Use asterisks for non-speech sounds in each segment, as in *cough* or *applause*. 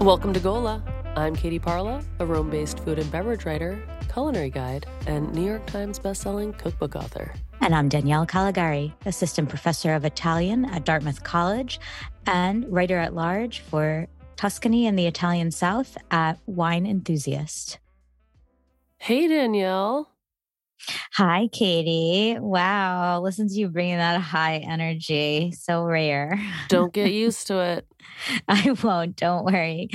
Welcome to Gola. I'm Katie Parla, a Rome based food and beverage writer, culinary guide, and New York Times bestselling cookbook author. And I'm Danielle Callegari, assistant professor of Italian at Dartmouth College and writer at large for Tuscany and the Italian South at Wine Enthusiast. Hey, Danielle. Hi, Katie. Wow. Listen to you bringing that high energy. So rare. Don't get *laughs* used to it. *laughs* I won't. Don't worry.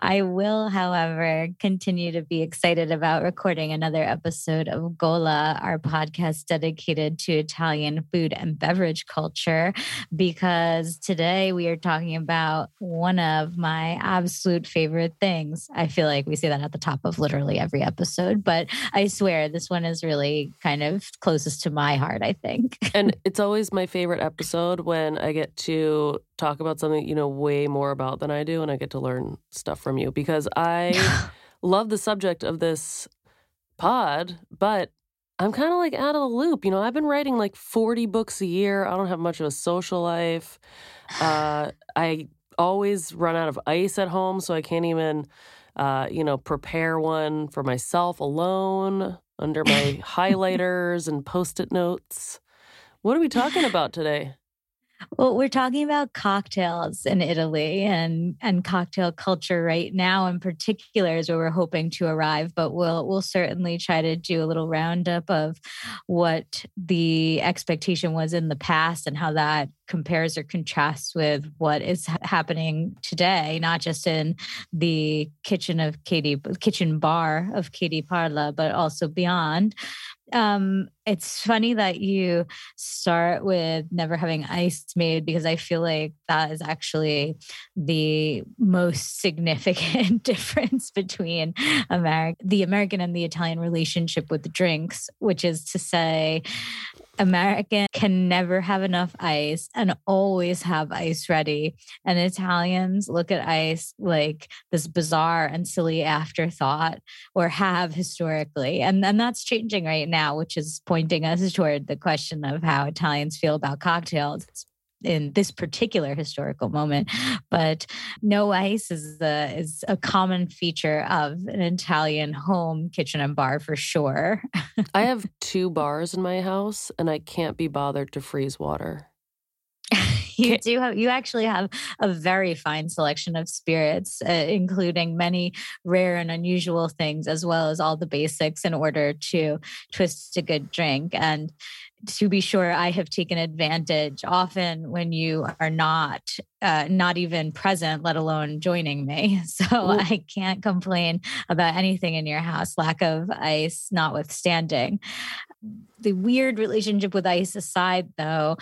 I will, however, continue to be excited about recording another episode of Gola, our podcast dedicated to Italian food and beverage culture, because today we are talking about one of my absolute favorite things. I feel like we say that at the top of literally every episode, but I swear this one is really kind of closest to my heart, I think. and *laughs* it's always my favorite episode when I get to talk about something you know way more about than I do, and I get to learn stuff from you because I *laughs* love the subject of this pod, but I'm kind of like out of the loop. You know, I've been writing like 40 books a year. I don't have much of a social life. Uh, *sighs* I always run out of ice at home, so I can't even, uh, you know, prepare one for myself alone under my *laughs* highlighters and post it notes. What are we talking about today? Well, we're talking about cocktails in Italy and and cocktail culture right now in particular is where we're hoping to arrive, but we'll we'll certainly try to do a little roundup of what the expectation was in the past and how that compares or contrasts with what is happening today, not just in the kitchen of Katie kitchen bar of Katie Parla, but also beyond. Um, it's funny that you start with never having ice made because I feel like that is actually the most significant *laughs* difference between America, the American and the Italian relationship with drinks, which is to say, American can never have enough ice and always have ice ready. And Italians look at ice like this bizarre and silly afterthought or have historically. And, and that's changing right now, which is pointing us toward the question of how Italians feel about cocktails. In this particular historical moment. But no ice is the is a common feature of an Italian home kitchen and bar for sure. *laughs* I have two bars in my house and I can't be bothered to freeze water. *laughs* you do have you actually have a very fine selection of spirits uh, including many rare and unusual things as well as all the basics in order to twist a good drink. And to be sure i have taken advantage often when you are not uh, not even present let alone joining me. *laughs* So Ooh. i can't complain about anything in your house. Lack of ice notwithstanding. The weird relationship with ice aside though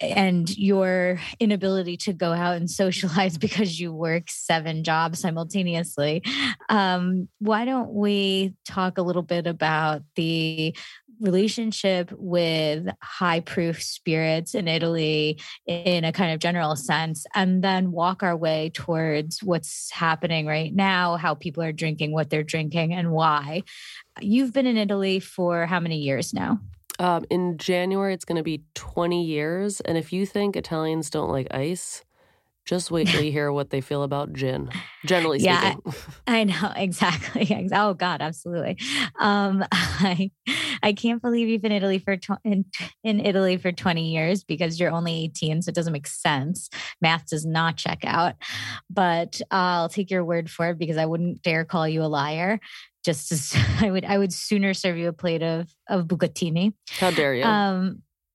and your inability to go out and *laughs* socialize because you work seven jobs simultaneously. Um, why don't we talk a little bit about the relationship with high proof spirits in Italy in a kind of general sense, and then walk our way towards what's happening right now, how people are drinking, what they're drinking, and why. You've been in Italy for how many years now? Um, in January, it's going to be 20 years. And if you think Italians don't like ice, just wait till you hear what they feel about gin, generally speaking. Yeah, I, *laughs* I know *laughs* exactly. Oh God, absolutely. Um, *laughs* I I can't believe you've been Italy for tw- in, in Italy for twenty years because you're only eighteen, so it doesn't make sense. Math does not check out. But I'll take your word for it because I wouldn't dare call you a liar just as *laughs* I would I would sooner serve you a plate of of bucatini. How dare you? Um, *laughs*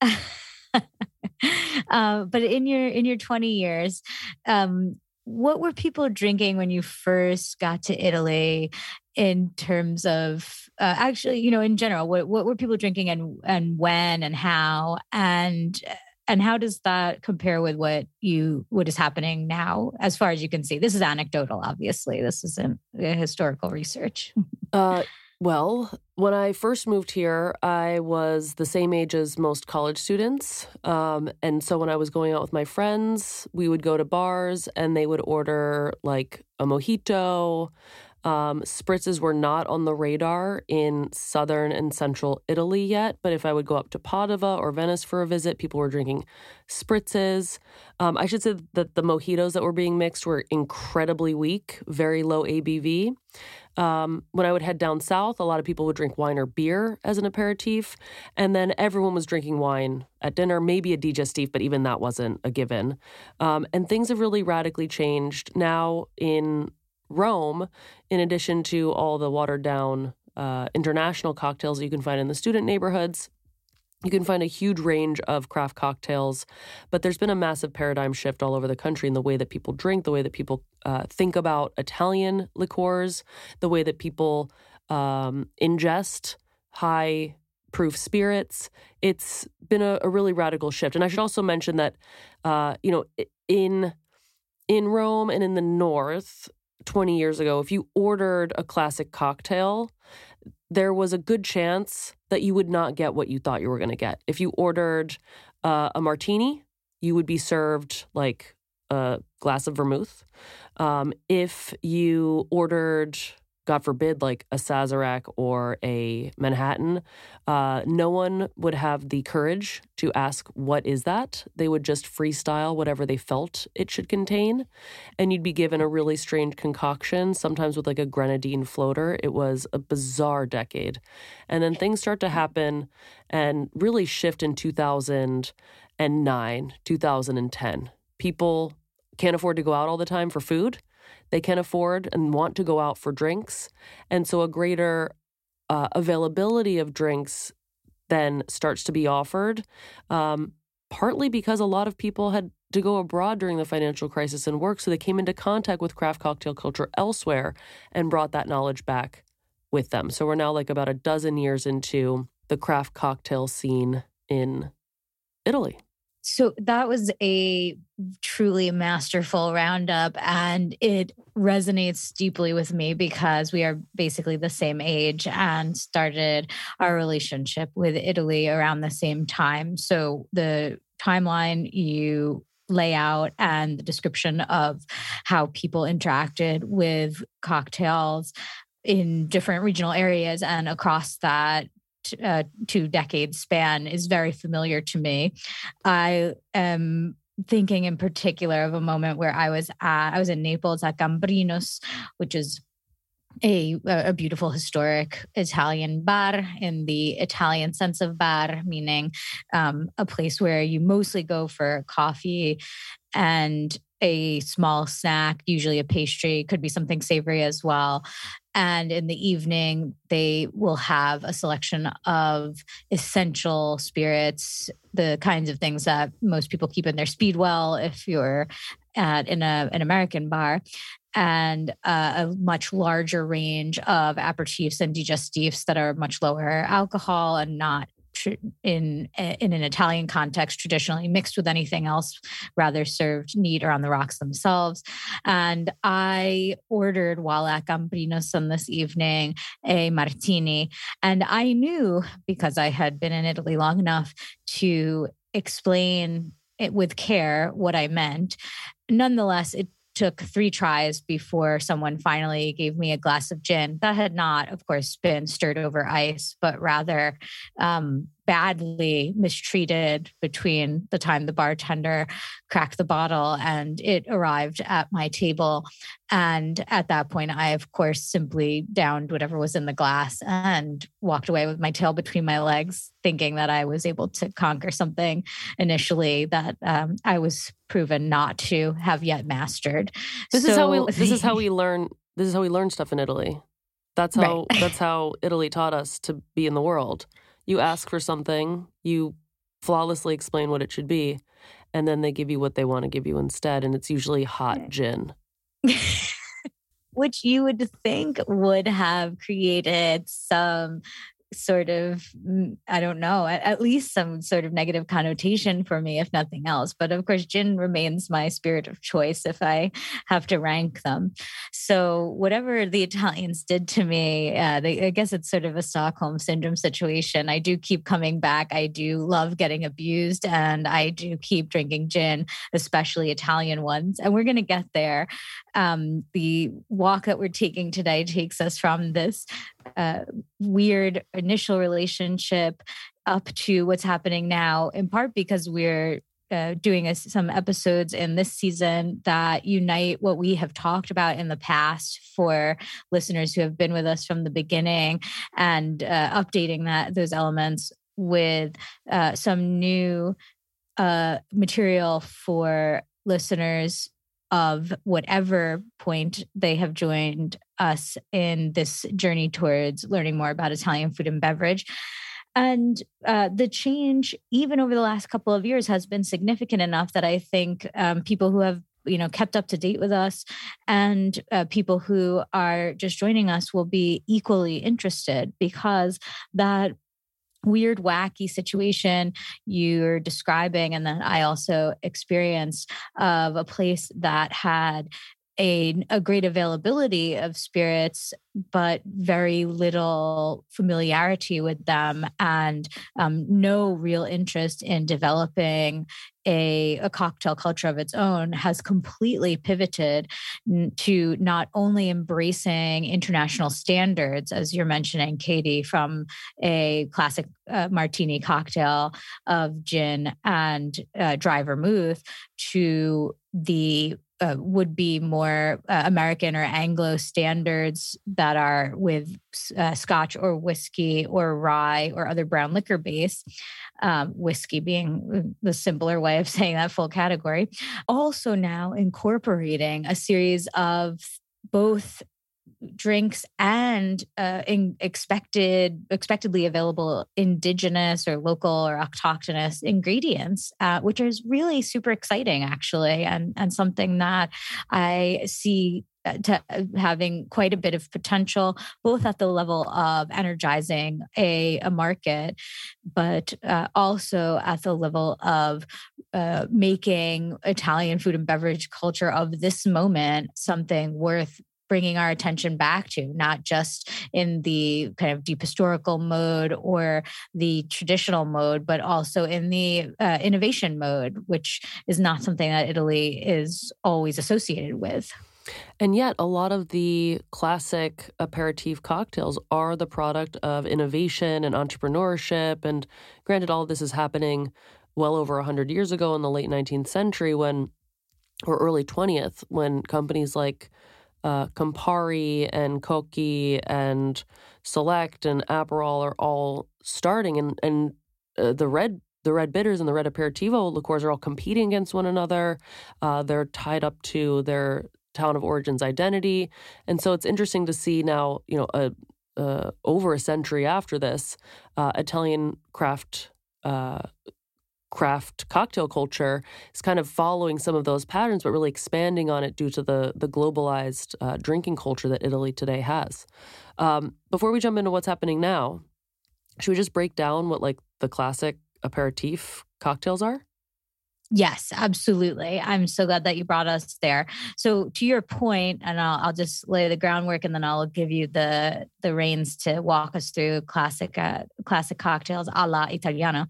uh, but in your in your 20 years, um, what were people drinking when you first got to Italy in terms of uh, actually, you know, in general, what, what were people drinking and and when and how and and how does that compare with what you what is happening now as far as you can see? This is anecdotal obviously. This isn't historical research. *laughs* Uh, well when i first moved here i was the same age as most college students. Um, and so when i was going out with my friends we would go to bars and they would order like a mojito Um, spritzes were not on the radar in southern and central Italy yet, but if I would go up to Padua or Venice for a visit, people were drinking spritzes. Um, I should say that the mojitos that were being mixed were incredibly weak, very low ABV. Um, when I would head down south, a lot of people would drink wine or beer as an aperitif. And then everyone was drinking wine at dinner, maybe a digestif, but even that wasn't a given. Um, and things have really radically changed. Now in Rome, in addition to all the watered down uh, international cocktails you can find in the student neighborhoods, you can find a huge range of craft cocktails, but there's been a massive paradigm shift all over the country in the way that people drink, the way that people uh, think about Italian liqueurs, the way that people um, ingest high proof spirits. It's been a, a, really radical shift. And I should also mention that, uh, you know, in in Rome and in the North, 20 years ago, if you ordered a classic cocktail, there was a good chance that you would not get what you thought you were going to get. If you ordered uh, a martini, you would be served like a glass of vermouth. Um, if you ordered God forbid, like a Sazerac or a Manhattan, uh, no one would have the courage to ask, What is that? They would just freestyle whatever they felt it should contain. And you'd be given a really strange concoction, sometimes with like a grenadine floater. It was a bizarre decade. And then things start to happen and really shift in 2009, 2010. People can't afford to go out all the time for food they can afford and want to go out for drinks. And so a greater uh, availability of drinks then starts to be offered, um, partly because a lot of people had to go abroad during the financial crisis and work. So they came into contact with craft cocktail culture elsewhere and brought that knowledge back with them. So we're now like about a dozen years into the craft cocktail scene in Italy. So that was a truly masterful roundup, and it resonates deeply with me because we are basically the same age and started our relationship with Italy around the same time. So the timeline you lay out and the description of how people interacted with cocktails in different regional areas and across that uh, two decades span is very familiar to me. I am thinking in particular of a moment where I was at, I was in Naples at Gambrinus, which is a, a beautiful historic Italian bar in the Italian sense of bar, meaning um, a place where you mostly go for coffee and a small snack, usually a pastry, could be something savory as well. And in the evening, they will have a selection of essential spirits, the kinds of things that most people keep in their speedwell if you're at in a, an American bar, and uh, a much larger range of aperitifs and digestifs that are much lower alcohol and not in in an Italian context traditionally mixed with anything else, rather served neat or on the rocks themselves. And I ordered while at on this evening a martini, and I knew because I had been in Italy long enough to explain it with care what I meant. Nonetheless, it took three tries before someone finally gave me a glass of gin. That had not, of course, been stirred over ice, but rather um, badly mistreated between the time the bartender cracked the bottle and it arrived at my table. And at that point, I, of course, simply downed whatever was in the glass and walked away with my tail between my legs, thinking that I was able to conquer something initially that um, I was proven not to have yet mastered. This so, is how we. This is how we learn. This is how we learn stuff in Italy. That's how. Right. *laughs* that's how Italy taught us to be in the world you ask for something, you flawlessly explain what it should be, and then they give you what they want to give you instead. And it's usually hot gin. *laughs* Which you would think would have created some sort of mm, i don't know at, at, least some sort of negative connotation for me if nothing else. But of course gin remains my spirit of choice if i have to rank them. So whatever the italians did to me uh, they, i guess it's sort of a stockholm syndrome situation. I do keep coming back. I do love getting abused and i do keep drinking gin especially italian ones. And we're going to get there um, the walk that we're taking today takes us from this uh, weird initial relationship up to what's happening now, in part because we're uh, doing a, some episodes in this season that unite what we have talked about in the past for listeners who have been with us from the beginning and uh, updating that those elements with uh, some new uh, material for listeners of whatever point they have joined us in this journey towards learning more about Italian food and beverage. And uh, the change, even over the last couple of years, has been significant enough that I think um, people who have you know kept up to date with us and uh, people who are just joining us will be equally interested because that weird, wacky situation you're describing, and that I also experienced of a place that had a, a great availability of spirits, but very little familiarity with them and um, no real interest in developing a, a cocktail culture of its own has completely pivoted to not only embracing international standards, as you're mentioning, Katie, from a classic uh, martini cocktail of gin and uh, dry vermouth to the uh, would be more uh, American or Anglo standards that are with uh, Scotch or whiskey or rye or other brown liquor base. Um, whiskey being the simpler way of *laughs* saying that full category. Also, now incorporating a series of both drinks and uh, expected expectedly available indigenous or local or autochthonous ingredients uh, which is really super exciting actually and and something that i see uh, to uh, having quite a bit of potential, both at the level of energizing a, a market, but uh, also at the level of uh, making Italian food and beverage culture of this moment something worth bringing our attention back to, not just in the kind of deep historical mode or the traditional mode, but also in the uh, innovation mode, which is not something that Italy is always associated with. And yet, a lot of the classic aperitif cocktails are the product of innovation and entrepreneurship. And granted, all of this is happening well over 100 years ago in the late 19th century when, or early 20th, when companies like uh, Campari and Cocchi and Select and Aperol are all starting, and and uh, the red the red bitters and the red aperitivo liqueurs are all competing against one another. Uh, they're tied up to their town of origin's identity, and so it's interesting to see now. You know, a, over a century after this, uh, Italian craft uh, craft cocktail culture is kind of following some of those patterns, but really expanding on it due to the the globalized uh, drinking culture that Italy today has. Um, before we jump into what's happening now, should we just break down what like the classic aperitif cocktails are? Yes, absolutely. I'm so glad that you brought us there. So to your point, and I'll, I'll just lay the groundwork, and then I'll give you the the reins to walk us through classic uh, classic cocktails a la Italiano.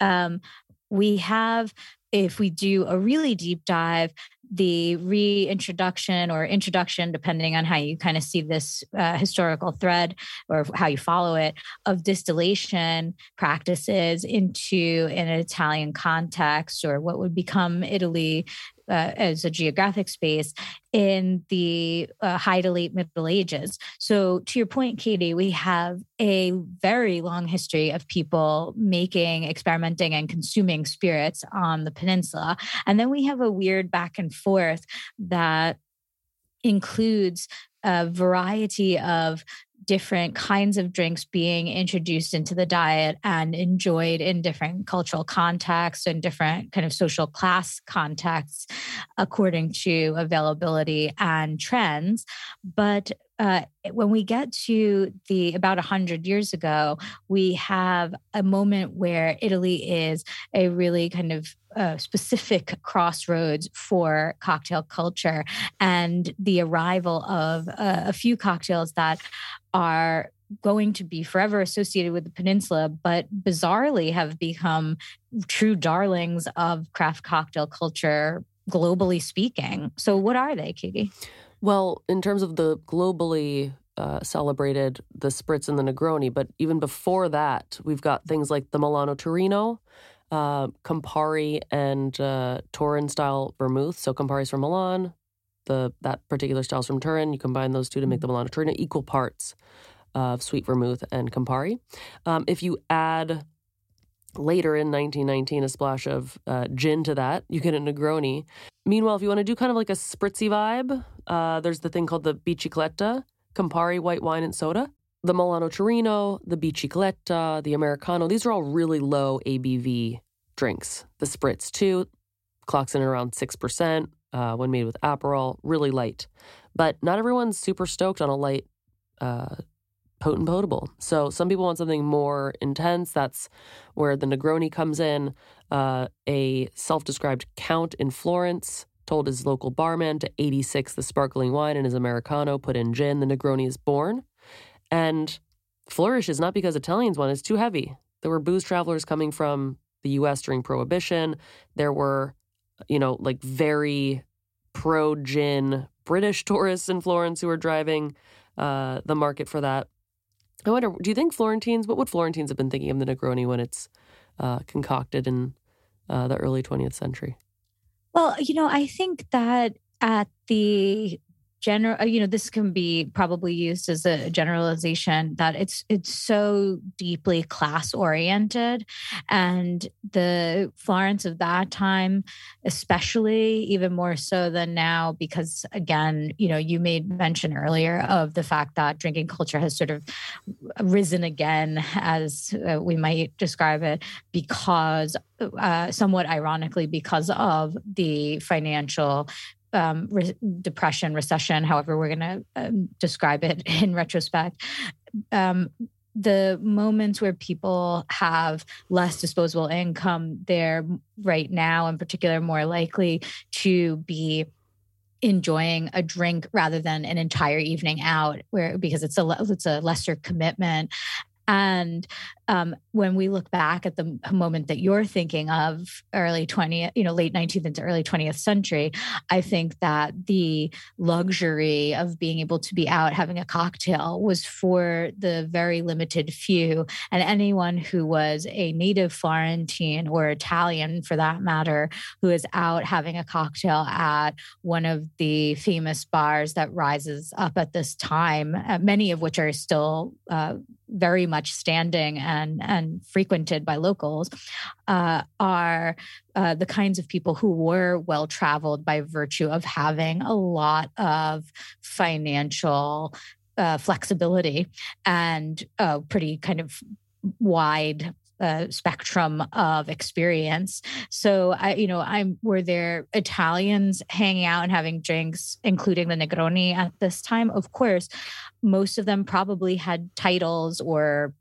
Um, we have if we do a really deep dive, the reintroduction or introduction, depending on how you kind of see this uh, historical thread or how you follow it, of distillation practices into an Italian context or what would become Italy uh, as a geographic space in the uh, high to late Middle Ages. So, to your point, Katie, we have a very long history of people making, experimenting, and consuming spirits on the peninsula. And then we have a weird back and forth that includes a variety of different kinds of drinks being introduced into the diet and enjoyed in different cultural contexts and different kind of social class contexts according to availability and trends. But uh, when we get to the about 100 years ago, we have a moment where Italy is a really kind of uh, specific crossroads for cocktail culture. And the arrival of uh, a few cocktails that are going to be forever associated with the peninsula, but bizarrely have become true darlings of craft cocktail culture, globally speaking. So, what are they, Katie? Well, in terms of the globally uh, celebrated, the Spritz and the Negroni, but even before that, we've got things like the Milano Torino, uh, Campari, and uh, Turin style vermouth. So Campari's from Milan, the that particular style's from Turin. You combine those two to make the Milano Torino equal parts of sweet vermouth and Campari. Um, if you add later in 1919 a splash of uh, gin to that, you get a Negroni. Meanwhile, if you want to do kind of like a spritzy vibe, uh, there's the thing called the bicicletta, Campari, white wine, and soda. The Milano Torino, the bicicletta, the Americano, these are all really low ABV drinks. The spritz, too, clocks in around 6% uh, when made with Aperol, really light. But not everyone's super stoked on a light uh, potent potable. So some people want something more intense. That's where the Negroni comes in. Uh, a self-described count in Florence told his local barman to 86 the sparkling wine and his Americano, put in gin. The Negroni is born. And flourishes not because Italians want it's too heavy. There were booze travelers coming from the US during Prohibition. There were, you know, like very pro gin British *laughs* tourists in Florence who are driving uh, the market for that. I wonder, do you think Florentines, what would Florentines have been thinking of the Negroni when it's uh, concocted in uh, the early 20th century? Well, you know, I think that at the general uh, you know this can be probably used as a generalization that it's it's so deeply class oriented and the florence of that time especially even more so than now because again you know you made mention earlier of the fact that drinking culture has sort of risen again as uh, we might describe it because uh, somewhat ironically because of the financial um, re- depression, recession, however we're going to um, describe it *laughs* in retrospect. Um, the moments where people have less disposable income, they're right now, in particular, more likely to be enjoying a drink rather than an entire evening out where because it's a it's a lesser commitment and um, when we look back at the moment that you're thinking of, early 20th, you know, late 19th into early 20th century, I think that the luxury of being able to be out having a cocktail was for the very limited few. And anyone who was a native Florentine or Italian, for that matter, who is out having a cocktail at one of the famous bars that rises up at this time, uh, many of which are still uh, very much standing and and frequented by locals uh, are uh, the kinds of people who were well traveled by virtue of having a lot of financial uh, flexibility and a pretty kind of wide uh, spectrum of experience. So I, you know, I'm were there Italians hanging out and having drinks, including the Negroni at this time? Of course, most of them probably had titles or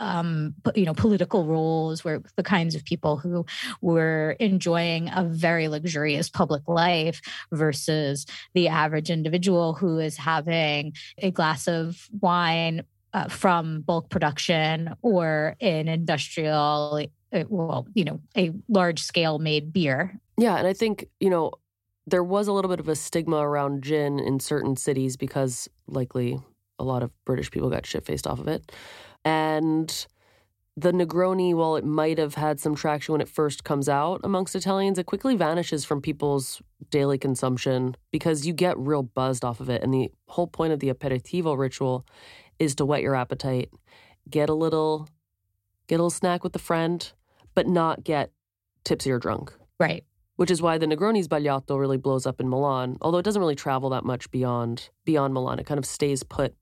um, you know, political roles were the kinds of people who were enjoying a very luxurious public life versus the average individual who is having a glass of wine uh, from bulk production or an industrial, uh, well, you know, a large scale made beer. Yeah. And I think, you know, there was a little bit of a stigma around gin in certain cities because likely a lot of British people got shit faced off of it. And the Negroni, while it might have had some traction when it first comes out amongst Italians, it quickly vanishes from people's daily consumption because you get real buzzed off of it. And the whole point of the aperitivo ritual is to whet your appetite, get a little, get a little snack with a friend, but not get tipsy or drunk. Right. Which is why the Negroni Sbagliato really blows up in Milan, although it doesn't really travel that much beyond beyond Milan. It kind of stays put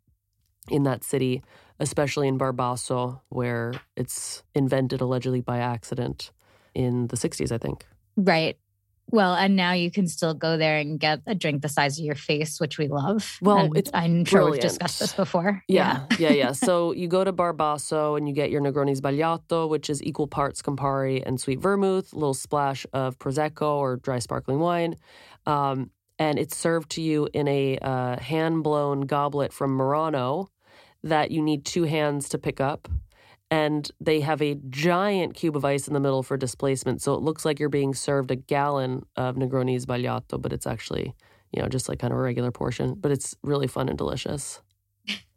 in that city, especially in Bar Basso, where it's invented allegedly by accident in the 60s, I think. Right. Well, and now you can still go there and get a drink the size of your face, which we love. Well, And it's I'm sure brilliant. we've discussed this before. Yeah, yeah, yeah. *laughs* so you go to Bar Basso and you get your Negroni Sbagliato, which is equal parts Campari and sweet vermouth, a little splash of Prosecco or dry sparkling wine. Um, and it's served to you in a uh, hand blown goblet from Murano that you need two hands to pick up. And they have a giant cube of ice in the middle for displacement. So it looks like you're being served a gallon of Negroni Sbagliato, but it's actually, you know, just like kind of a regular portion. But it's really fun and delicious.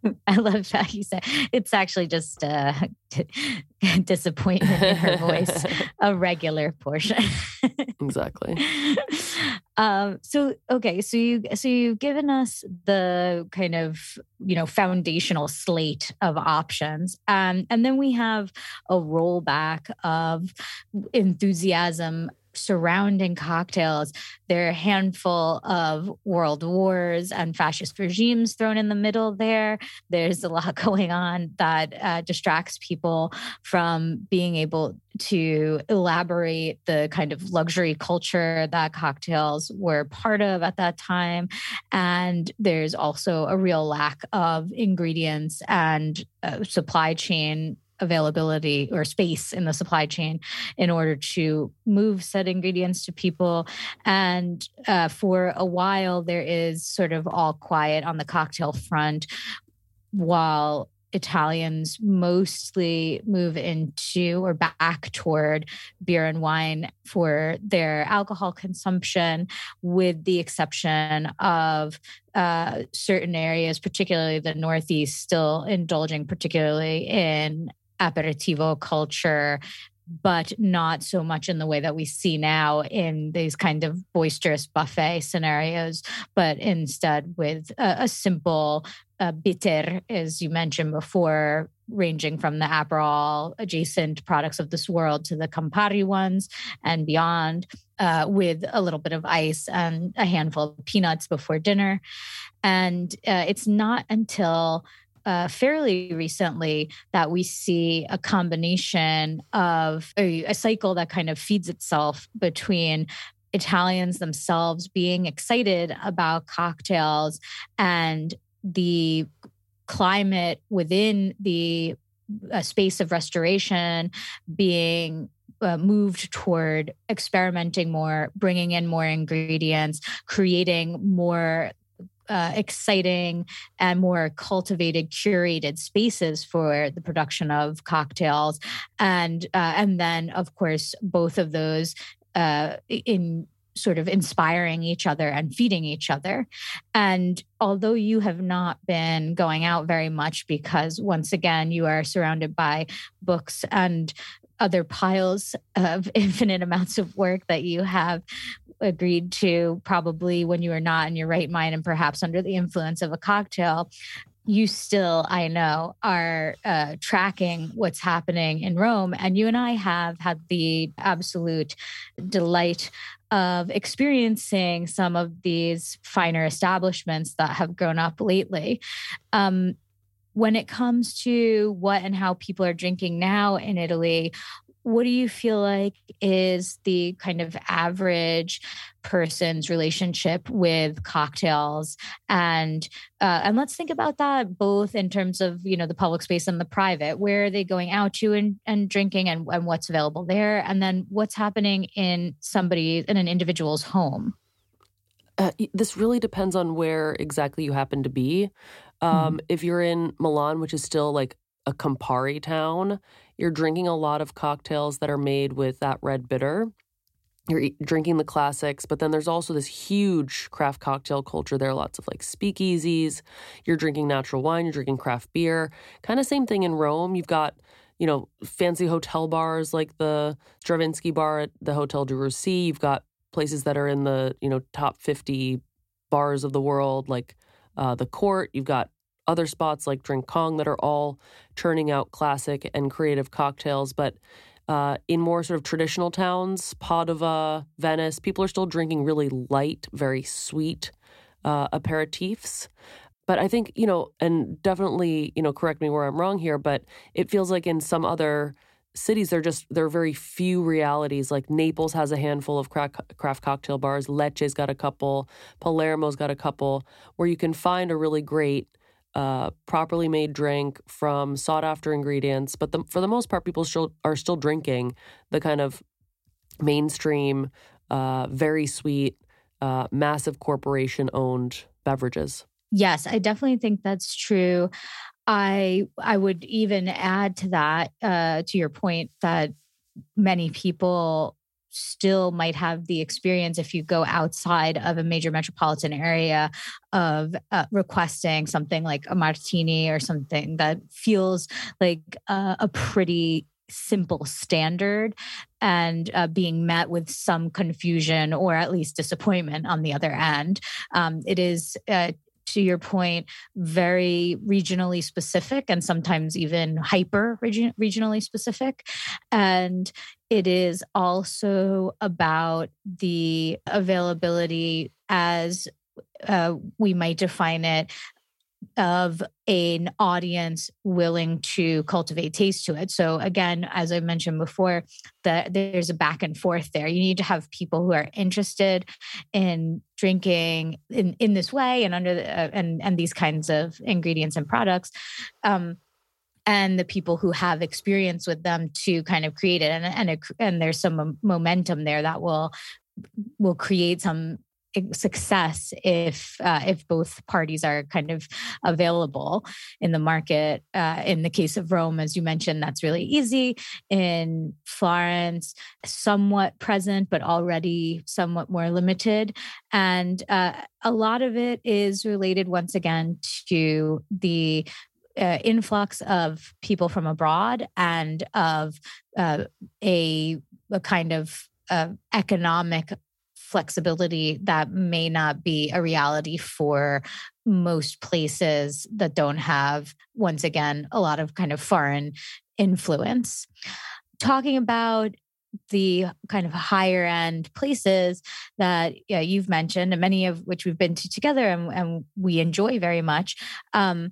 *laughs* I love how you said it's actually just uh, *laughs* disappointment in her voice, *laughs* a regular portion. exactly. um, so okay, so you so you've given us the kind of you know foundational slate of options, um, and then we have a rollback of enthusiasm surrounding cocktails. There are a handful of world wars and fascist regimes thrown in the middle there. There's a lot *laughs* going on that uh, distracts people from being able to elaborate the kind of luxury culture that cocktails were part of at that time. And there's also a real lack of ingredients and uh, supply chain availability or space in the supply chain in order to move said ingredients to people. And uh, for a while, there is sort of all quiet on the cocktail front while Italians mostly move into or back toward beer and wine for their alcohol consumption, with the exception of uh, certain areas, particularly the Northeast, still indulging particularly in aperitivo culture but not so much in the way that we see now in these kind of boisterous buffet scenarios, but instead with a, a simple uh, bitter, as you mentioned before, ranging from the Aperol adjacent products of this world to the Campari ones and beyond, uh, with a little bit of ice and a handful of peanuts before dinner. And uh, it's not until uh, fairly recently that we see a combination of a, a cycle that kind of feeds itself between Italians themselves being excited about cocktails and the climate within the uh, space of restoration being uh, moved toward experimenting more, bringing in more ingredients, creating more uh, exciting and more cultivated, curated spaces for the production of cocktails, and uh, and then of course both of those uh, in sort of inspiring each other and feeding each other. And although you have not been going out very much because once again you are surrounded by books and other piles of *laughs* infinite amounts of work that you have agreed to probably when you are not in your right mind and perhaps under the influence of a cocktail you still i know are uh, tracking what's happening in rome. And you and i have had the absolute delight of experiencing some of these finer establishments that have grown up lately. Um, when it comes to what and how people are drinking now in italy what do you feel like is the kind of average person's relationship with cocktails? And uh, and let's think about that both in terms of you know the public space and the private. Where are they going out to and, and drinking and, and what's available there? And then what's happening in somebody in an individual's home? Uh, this really depends on where exactly you happen to be. Um, If you're in Milan, which is still like a Campari town, you're drinking a lot of cocktails that are made with that red bitter. You're drinking the classics, but then there's also this huge craft cocktail culture there. are Lots of like speakeasies. You're drinking natural wine. You're drinking craft beer. Kind of same thing in Rome. You've got you know fancy hotel bars like the Stravinsky bar at the Hotel de Russie. You've got places that are in the you know top 50 bars of the world like uh, the court you've got other spots like drink kong that are all churning out classic and creative cocktails but uh, in more sort of traditional towns padova venice people are still drinking really light very sweet uh, aperitifs but i think you know and definitely you know correct me where i'm wrong here but it feels like in some other cities, there just there are very few realities. Like Naples has a handful of craft, craft cocktail bars. Lecce's got a couple. Palermo's got a couple where you can find a really great, uh, properly made drink from sought after ingredients. But the, for the most part, people still are still drinking the kind of mainstream, uh, very sweet, uh, massive corporation owned beverages. Yes, I definitely think that's true. I I would even add to that, uh, to your point that many people still might have the experience if you go outside of a major metropolitan area of uh, requesting something like a martini or something that feels like uh, a pretty simple standard and uh, being met with some confusion or at least disappointment on the other end. Um, it is uh, to your point, very regionally specific and sometimes even hyper region, regionally specific. And it is also about the availability as uh, we might define it of an audience willing to cultivate taste to it. So again, as I mentioned before, that there's a back and forth there. You need to have people who are interested in drinking in, in this way and under the, uh, and and these kinds of ingredients and products. Um, and the people who have experience with them to kind of create it and and, and there's some momentum there that will will create some success if uh, if both parties are kind of available in the market. Uh, in the case of Rome, as you mentioned, that's really easy. In Florence, somewhat present, but already somewhat more limited, and uh, a lot of it is related once again to the uh, influx of people from abroad and of uh, a, a kind of uh, economic flexibility that may not be a reality for most places that don't have, once again, a lot of kind of foreign influence. Talking about the kind of higher end places that yeah, you've mentioned, and many of which we've been to together and, and we enjoy very much. Um,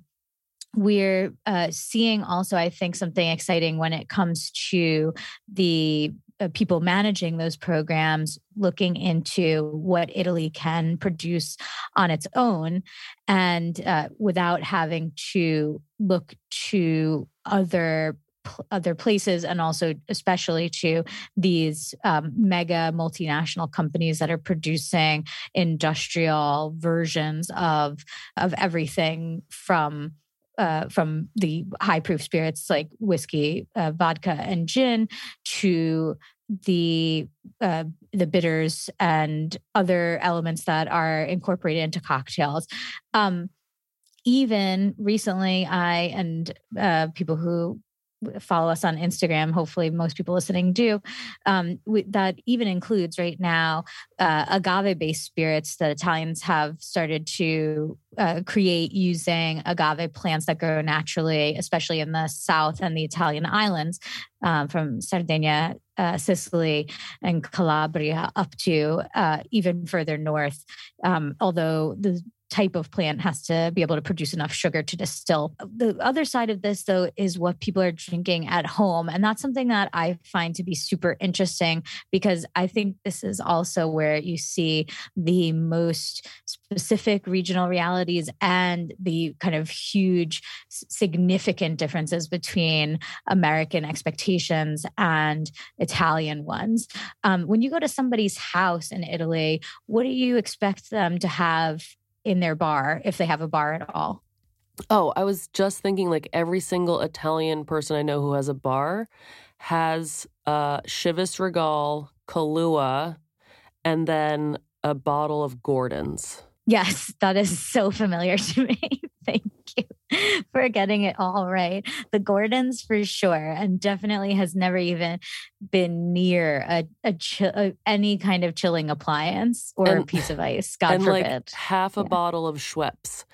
we're uh, seeing also, I think, something exciting when it comes to the uh, people managing those programs looking into what Italy can produce on its own and uh, without having to look to other other places and also especially to these um, mega multinational companies that are producing industrial versions of of everything from uh, from the high proof spirits like whiskey, uh, vodka, and gin to the uh, the bitters and other elements that are incorporated into cocktails. Um, even recently, I and uh, people who follow us on Instagram. Hopefully, most people listening do. Um, we, that even includes right now uh, agave based spirits that Italians have started to uh, create using agave plants that grow naturally, especially in the South and the Italian islands, um, from Sardinia, uh, Sicily, and Calabria up to uh, even further north. Um, although the type of plant has to be able to produce enough sugar to distill. The other side of this, though, is what people are drinking at home. And that's something that I find to be super interesting because I think this is also where you see the most specific regional realities and the kind of huge, significant differences between American expectations and Italian ones. Um, when you go to somebody's house in Italy, what do you expect them to have in their bar if they have a bar at all. Oh, I was just thinking like every single Italian person I know who has a bar has uh Chivas Regal, Kahlua, and then a bottle of Gordon's. Yes, that is so familiar *laughs* to me. Thank you *laughs* for getting it all right. The Gordons for sure, and definitely has never even been near a, a, a any kind of chilling appliance or and, a piece of ice. God and forbid. Like half a yeah. bottle of Schweppes.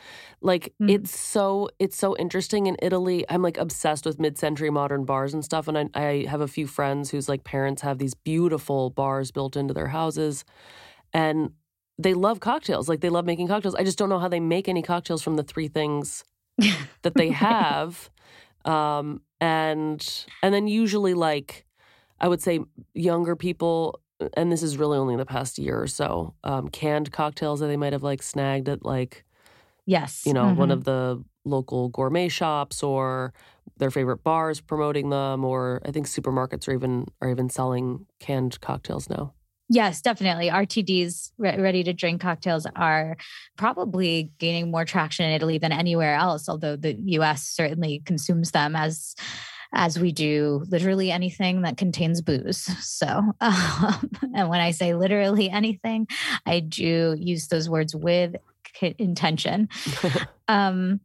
Like mm. it's so it's so interesting in Italy. I'm like obsessed with mid-century modern bars and stuff, and I, I have a few friends whose like parents have these beautiful bars built into their houses, and they love cocktails. Like they love making cocktails. I just don't know how they make any cocktails from the three things *laughs* that they have. Um, and and then usually like I would say younger people, and this is really only in the past year or so, um, canned cocktails that they might have like snagged at like yes, you know Mhm. one of the local gourmet shops or their favorite bars promoting them, or I think supermarkets are even are even selling canned cocktails now. Yes, definitely. RTDs, re- ready to drink cocktails, are probably gaining more traction in Italy than anywhere else. Although the U.S. certainly consumes them as as we do literally anything that contains booze. *laughs* So, um, *laughs* and when I say literally anything, I do use those words with k- intention. *laughs* um,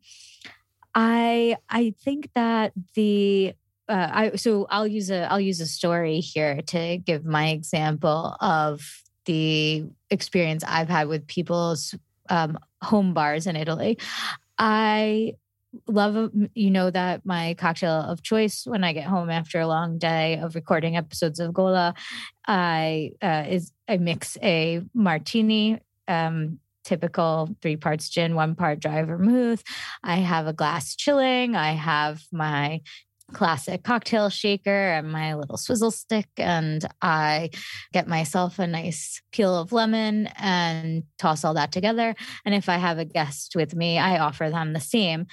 I I think that the uh, I so I'll use a I'll use a story here to give my example of the experience I've had with people's um, home bars in Italy. I love you know that my cocktail of choice when I get home after a long day of recording episodes of Gola, I uh, is I mix a martini. Um, typical three parts gin, one part dry vermouth. I have a glass chilling. I have my classic cocktail shaker and my little swizzle stick. And I get myself a nice peel of lemon and toss all that together. And if I have a guest with me, I offer them the same.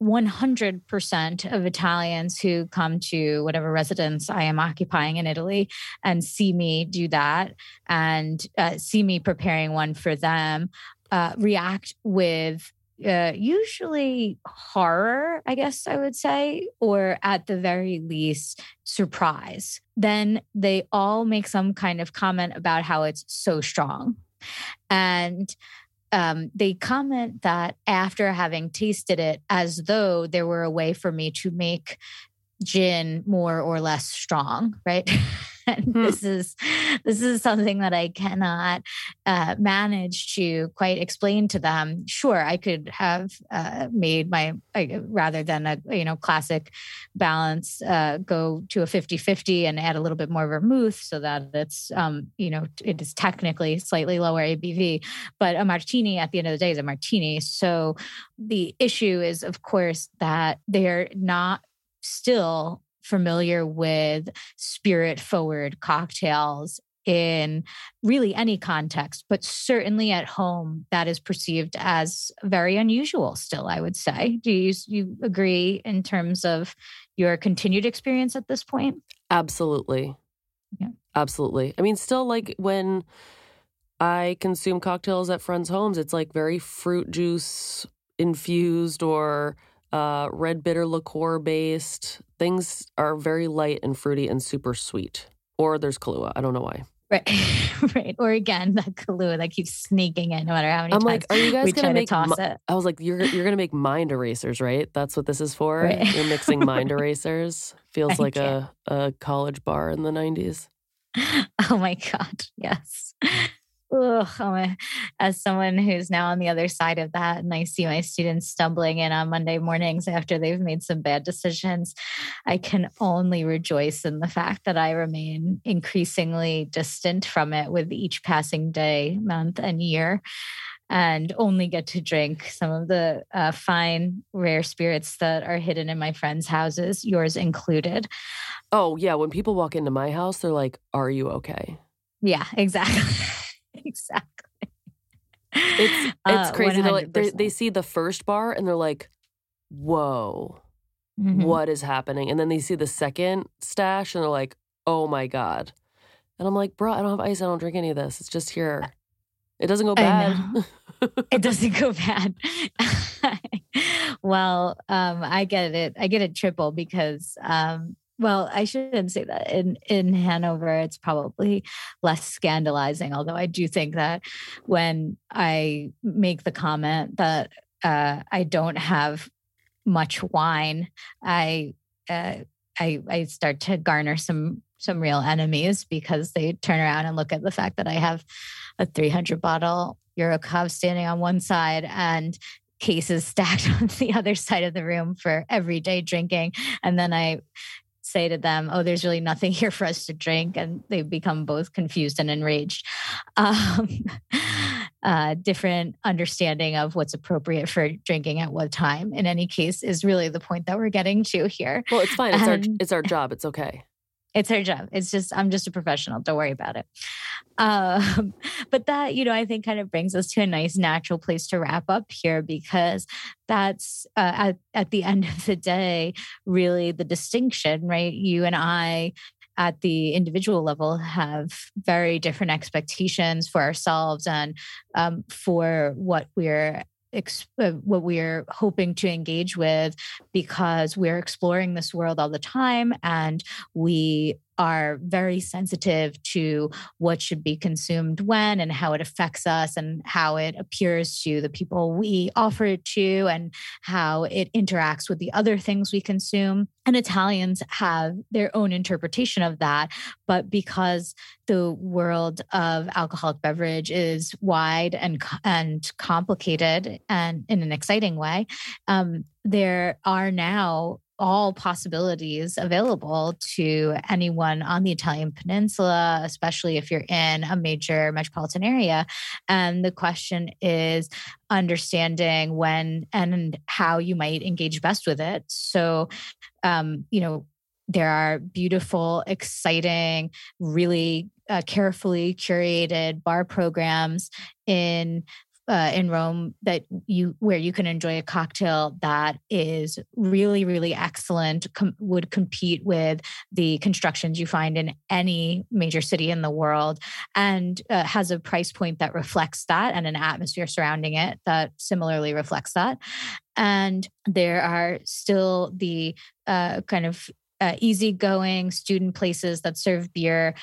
100% of Italians who come to whatever residence I am occupying in Italy and see me do that and uh, see me preparing one for them uh, react with usually horror, I guess I would say, or at the very least, surprise. Then they all make some kind of comment about how it's so strong. And um, they comment that after having tasted it, as though there were a way for me to make gin more or less strong, right? *laughs* *laughs* and Hmm. this is this is something that I cannot uh, manage to quite explain to them. Sure, I could have uh, made my uh, rather than a you know classic balance uh, go to a 50-50 and add a little bit more vermouth so that it's um, you know it is technically slightly lower ABV, but a martini at the end of the day is a martini. So the issue is, of course, that they're not still familiar with spirit forward cocktails in really any context, but certainly at home, that is perceived as very unusual still, I would say. Do you, you agree in terms of your continued experience at this point? Absolutely. Yeah. Absolutely. I mean, still, like when I consume cocktails at friends' homes, it's like very fruit juice infused or uh, red bitter liqueur based. Things are very light and fruity and super sweet. Or there's Kahlua. I don't know why. Right. *laughs* right. Or again, that Kahlua that keeps sneaking in no matter how many times. I'm times like, are you guys gonna try to make? toss mi- it. I was like, you're you're gonna make mind erasers, right? That's what this is for. *laughs* Right. You're mixing mind *laughs* erasers. Feels I like a, a college bar in the '90s. Oh my God. Yes. Ugh, a- as someone who's now on the other side of that, and I see my students stumbling in on Monday mornings after they've made some bad decisions, I can only rejoice in the fact that I remain increasingly distant from it with each passing day, month, and year. And only get to drink some of the uh, fine, rare spirits that are hidden in my friends' houses, yours included. Oh yeah, when people walk into my house, they're like, "Are you okay?" Yeah, exactly. *laughs* *laughs* exactly. It's Uh, it's crazy. They're like, they see the first bar and they're like, "Whoa, Mhm. what is happening?" And then they see the second stash and they're like, "Oh my god!" And I'm like, "Bro, I don't have ice. I don't drink any of this. It's just here. *laughs* It doesn't go bad." It doesn't go bad. well, um, I get it. I get it triple because, um, well, I shouldn't say that. In in Hanover, it's probably less scandalizing. Although I do think that when I make the comment that uh, I don't have much wine, I uh, I I start to garner some some real enemies because they turn around and look at the fact that I have a 300 bottle EuroCave standing on one side and cases *laughs* stacked on the other side of the room for everyday drinking. And then I say to them, Oh, there's really nothing *laughs* here for us to drink. And they become both confused and enraged. Um, *laughs* uh, different understanding of what's appropriate for drinking at what time. In any case, is really the point that we're getting to here. Well, it's fine. It's and, our it's our *laughs* job. It's okay. It's her job. It's just I'm just a professional. Don't worry about it. Um, *laughs* but that you know I think kind of brings us to a nice natural place to wrap up here because that's uh, at at the *laughs* end of the day really the distinction, right? You and I at the individual level have very different expectations for ourselves and um, for what we're Uh, what we're hoping to engage with because we're exploring this world all the time and we are very sensitive to what should be consumed when and how it affects us and how it appears to the people we offer it to and how it interacts with the other things we consume. And Italians have their own interpretation of that. But because the world of alcoholic beverage is wide and, and complicated and in an exciting way, um, there are now all possibilities available to anyone on the Italian peninsula, especially if you're in a major metropolitan area. And the question is understanding when and how you might engage best with it. So, um, you know, there are beautiful, exciting, really uh, carefully curated bar programs in uh, in Rome that you where you can enjoy a cocktail that is really really excellent com- would compete with the constructions you find in any major city in the world and uh, has a price point that reflects that and an atmosphere surrounding it that similarly reflects that. And there are still the uh, kind of uh, easygoing student places that serve beer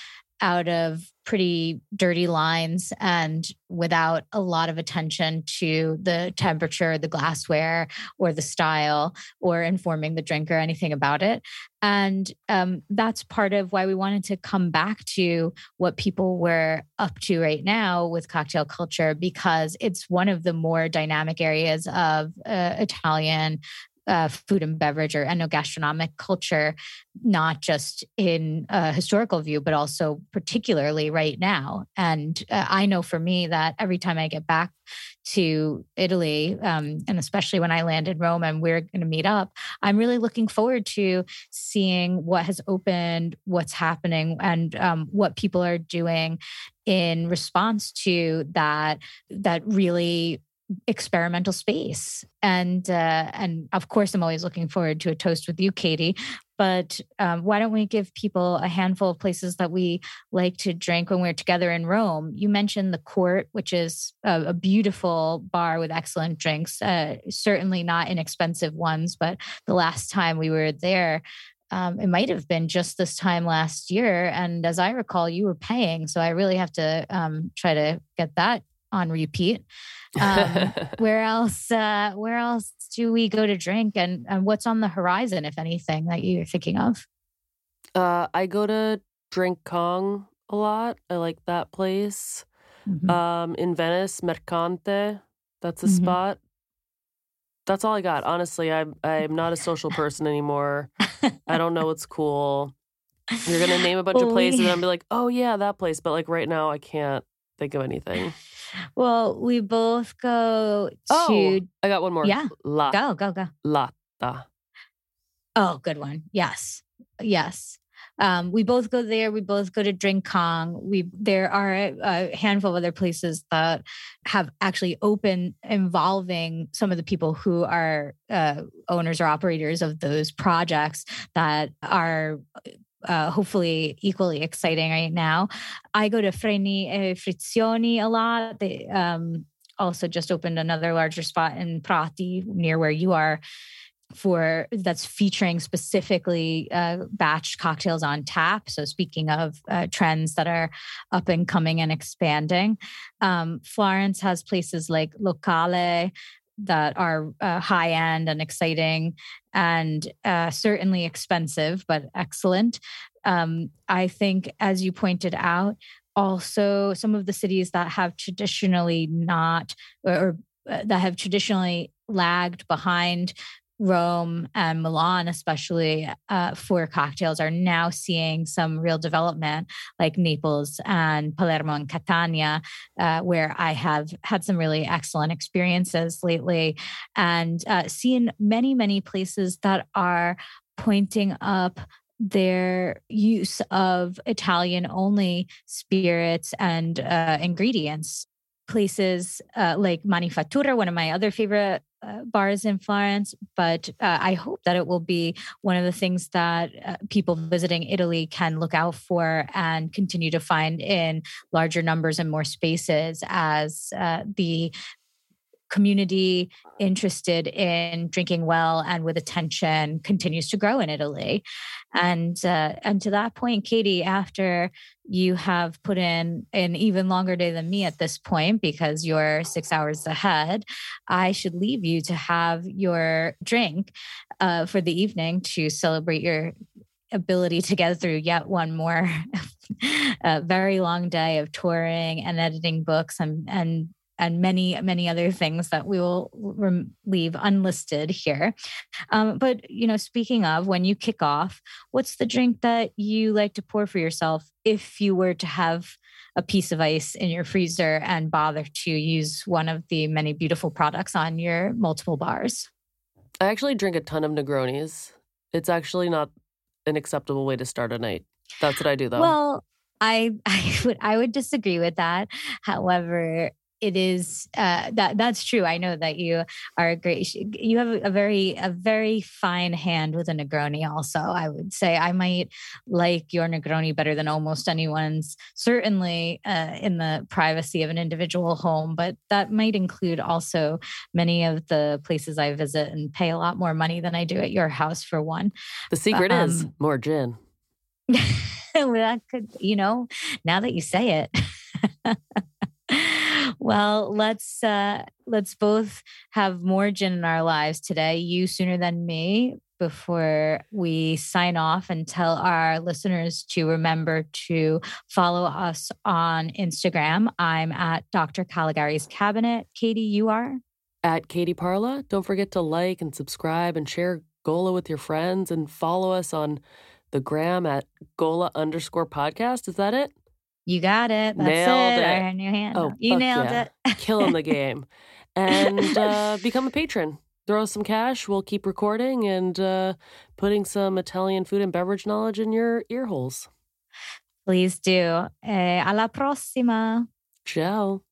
out of pretty dirty lines and without a lot of attention to the temperature, the glassware, or the style, or informing the drinker anything about it. And um, that's part of why we wanted to come back to what people were up to right now with cocktail culture, because it's one of the more dynamic areas of uh, Italian uh, food and beverage or enogastronomic culture, not just in a historical view, but also particularly right now. And uh, I know for me that every time I get back to Italy, um, and especially when I land in Rome and we're going to meet up, I'm really looking forward to seeing what has opened, what's happening, and um, what people are doing in response to that that really experimental space. And uh, and of course i'm always looking forward to a toast with you katie. But um, why don't we give people a handful of places that we like to drink when we're together in rome? You mentioned the court which is a, a beautiful bar with excellent drinks uh, certainly not inexpensive ones but the last time we were there um, it might have been just this time last year. And as i recall you were paying. So i really have to um, try to get that on repeat. *laughs* Um, where else? Uh, where else do we go to drink, and, and what's on the horizon, if anything, that you're thinking of? Uh, I go to Drink Kong a lot. I like that place. Mm-hmm. Um, in Venice, Mercante. That's a mm-hmm. spot. That's all I got. Honestly, I'm I'm not a social person anymore. I don't know what's cool. You're gonna name a bunch *laughs* well, of places, we... and I'll be like, "Oh yeah, that place." But like right now, I can't think of anything. Well, we both go to. Oh, I got one more. Yeah. La- go, go, go. Latta. Oh, good one. Yes. Yes. Um, we both go there. We both go to Drink Kong. We there are a handful of other places that have actually open involving some of the people who are uh, owners or operators of those projects that are uh, hopefully equally exciting right now. I go to Freni e Frizioni a lot. They um, also just opened another larger spot in Prati near where you are for that's featuring specifically uh, batch cocktails on tap. So speaking of uh, trends that are up and coming and expanding, um, Florence has places like Locale, that are uh, high end and exciting and uh, certainly expensive, but excellent. Um, I think, as you pointed out, also some of the cities that have traditionally not or, or uh, that have traditionally lagged behind Rome and Milan, especially uh, for cocktails, are now seeing some real development, like Naples and Palermo and Catania, uh, where I have had some really excellent experiences lately, and uh, seen many, many places that are pointing up their use of Italian only spirits and uh, ingredients. Places uh, like Manifattura, one of my other favorite uh, bars in Florence, but uh, I hope that it will be one of the things that uh, people visiting Italy can look out for and continue to find in larger numbers and more spaces as uh, the community interested in drinking well and with attention continues to grow in Italy. And uh, and to that point, Katie, after you have put in an even longer day than me at this point because you're six hours ahead, I should leave you to have your drink uh, for the evening to celebrate your ability to get through yet one more *laughs* uh, very long day of touring and editing books and, and and many many other things that we will rem- leave unlisted here. Um, but you know speaking of when you kick off what's the drink that you like to pour for yourself if you were to have a piece of ice in your freezer and bother to use one of the many beautiful products on your multiple bars? I actually drink a ton of negronis. It's actually not an acceptable way to start a night. That's what i do though. Well I, *laughs* I would I would disagree with that. However, it is uh, that that's true. I know that you are a great. You have a very a very fine hand with a Negroni. Also, I would say I might like your Negroni better than almost anyone's. Certainly, uh, in the privacy of an individual home, but that might include also many of the places I visit and pay a lot more money than I do at your house for one. The secret um, is more gin. *laughs* that could, you know, now that you say it. *laughs* *laughs* well, let's uh, let's both have more gin in our lives today. You sooner than me. Before we sign off and tell our listeners to remember to follow us on Instagram. I'm at Dr. Callegari's Cabinet. Katie, you are at Katie Parla. Don't forget to like and subscribe and share Gola with your friends and follow us on the gram at Gola underscore podcast. Is that it? You got it. That's nailed it. it. New handle. Oh, you nailed yeah. it. Killing the *laughs* game. And uh, become a patron. Throw us some cash. We'll keep recording and uh, putting some Italian food and beverage knowledge in your ear holes. Please do. Eh, alla prossima. Ciao.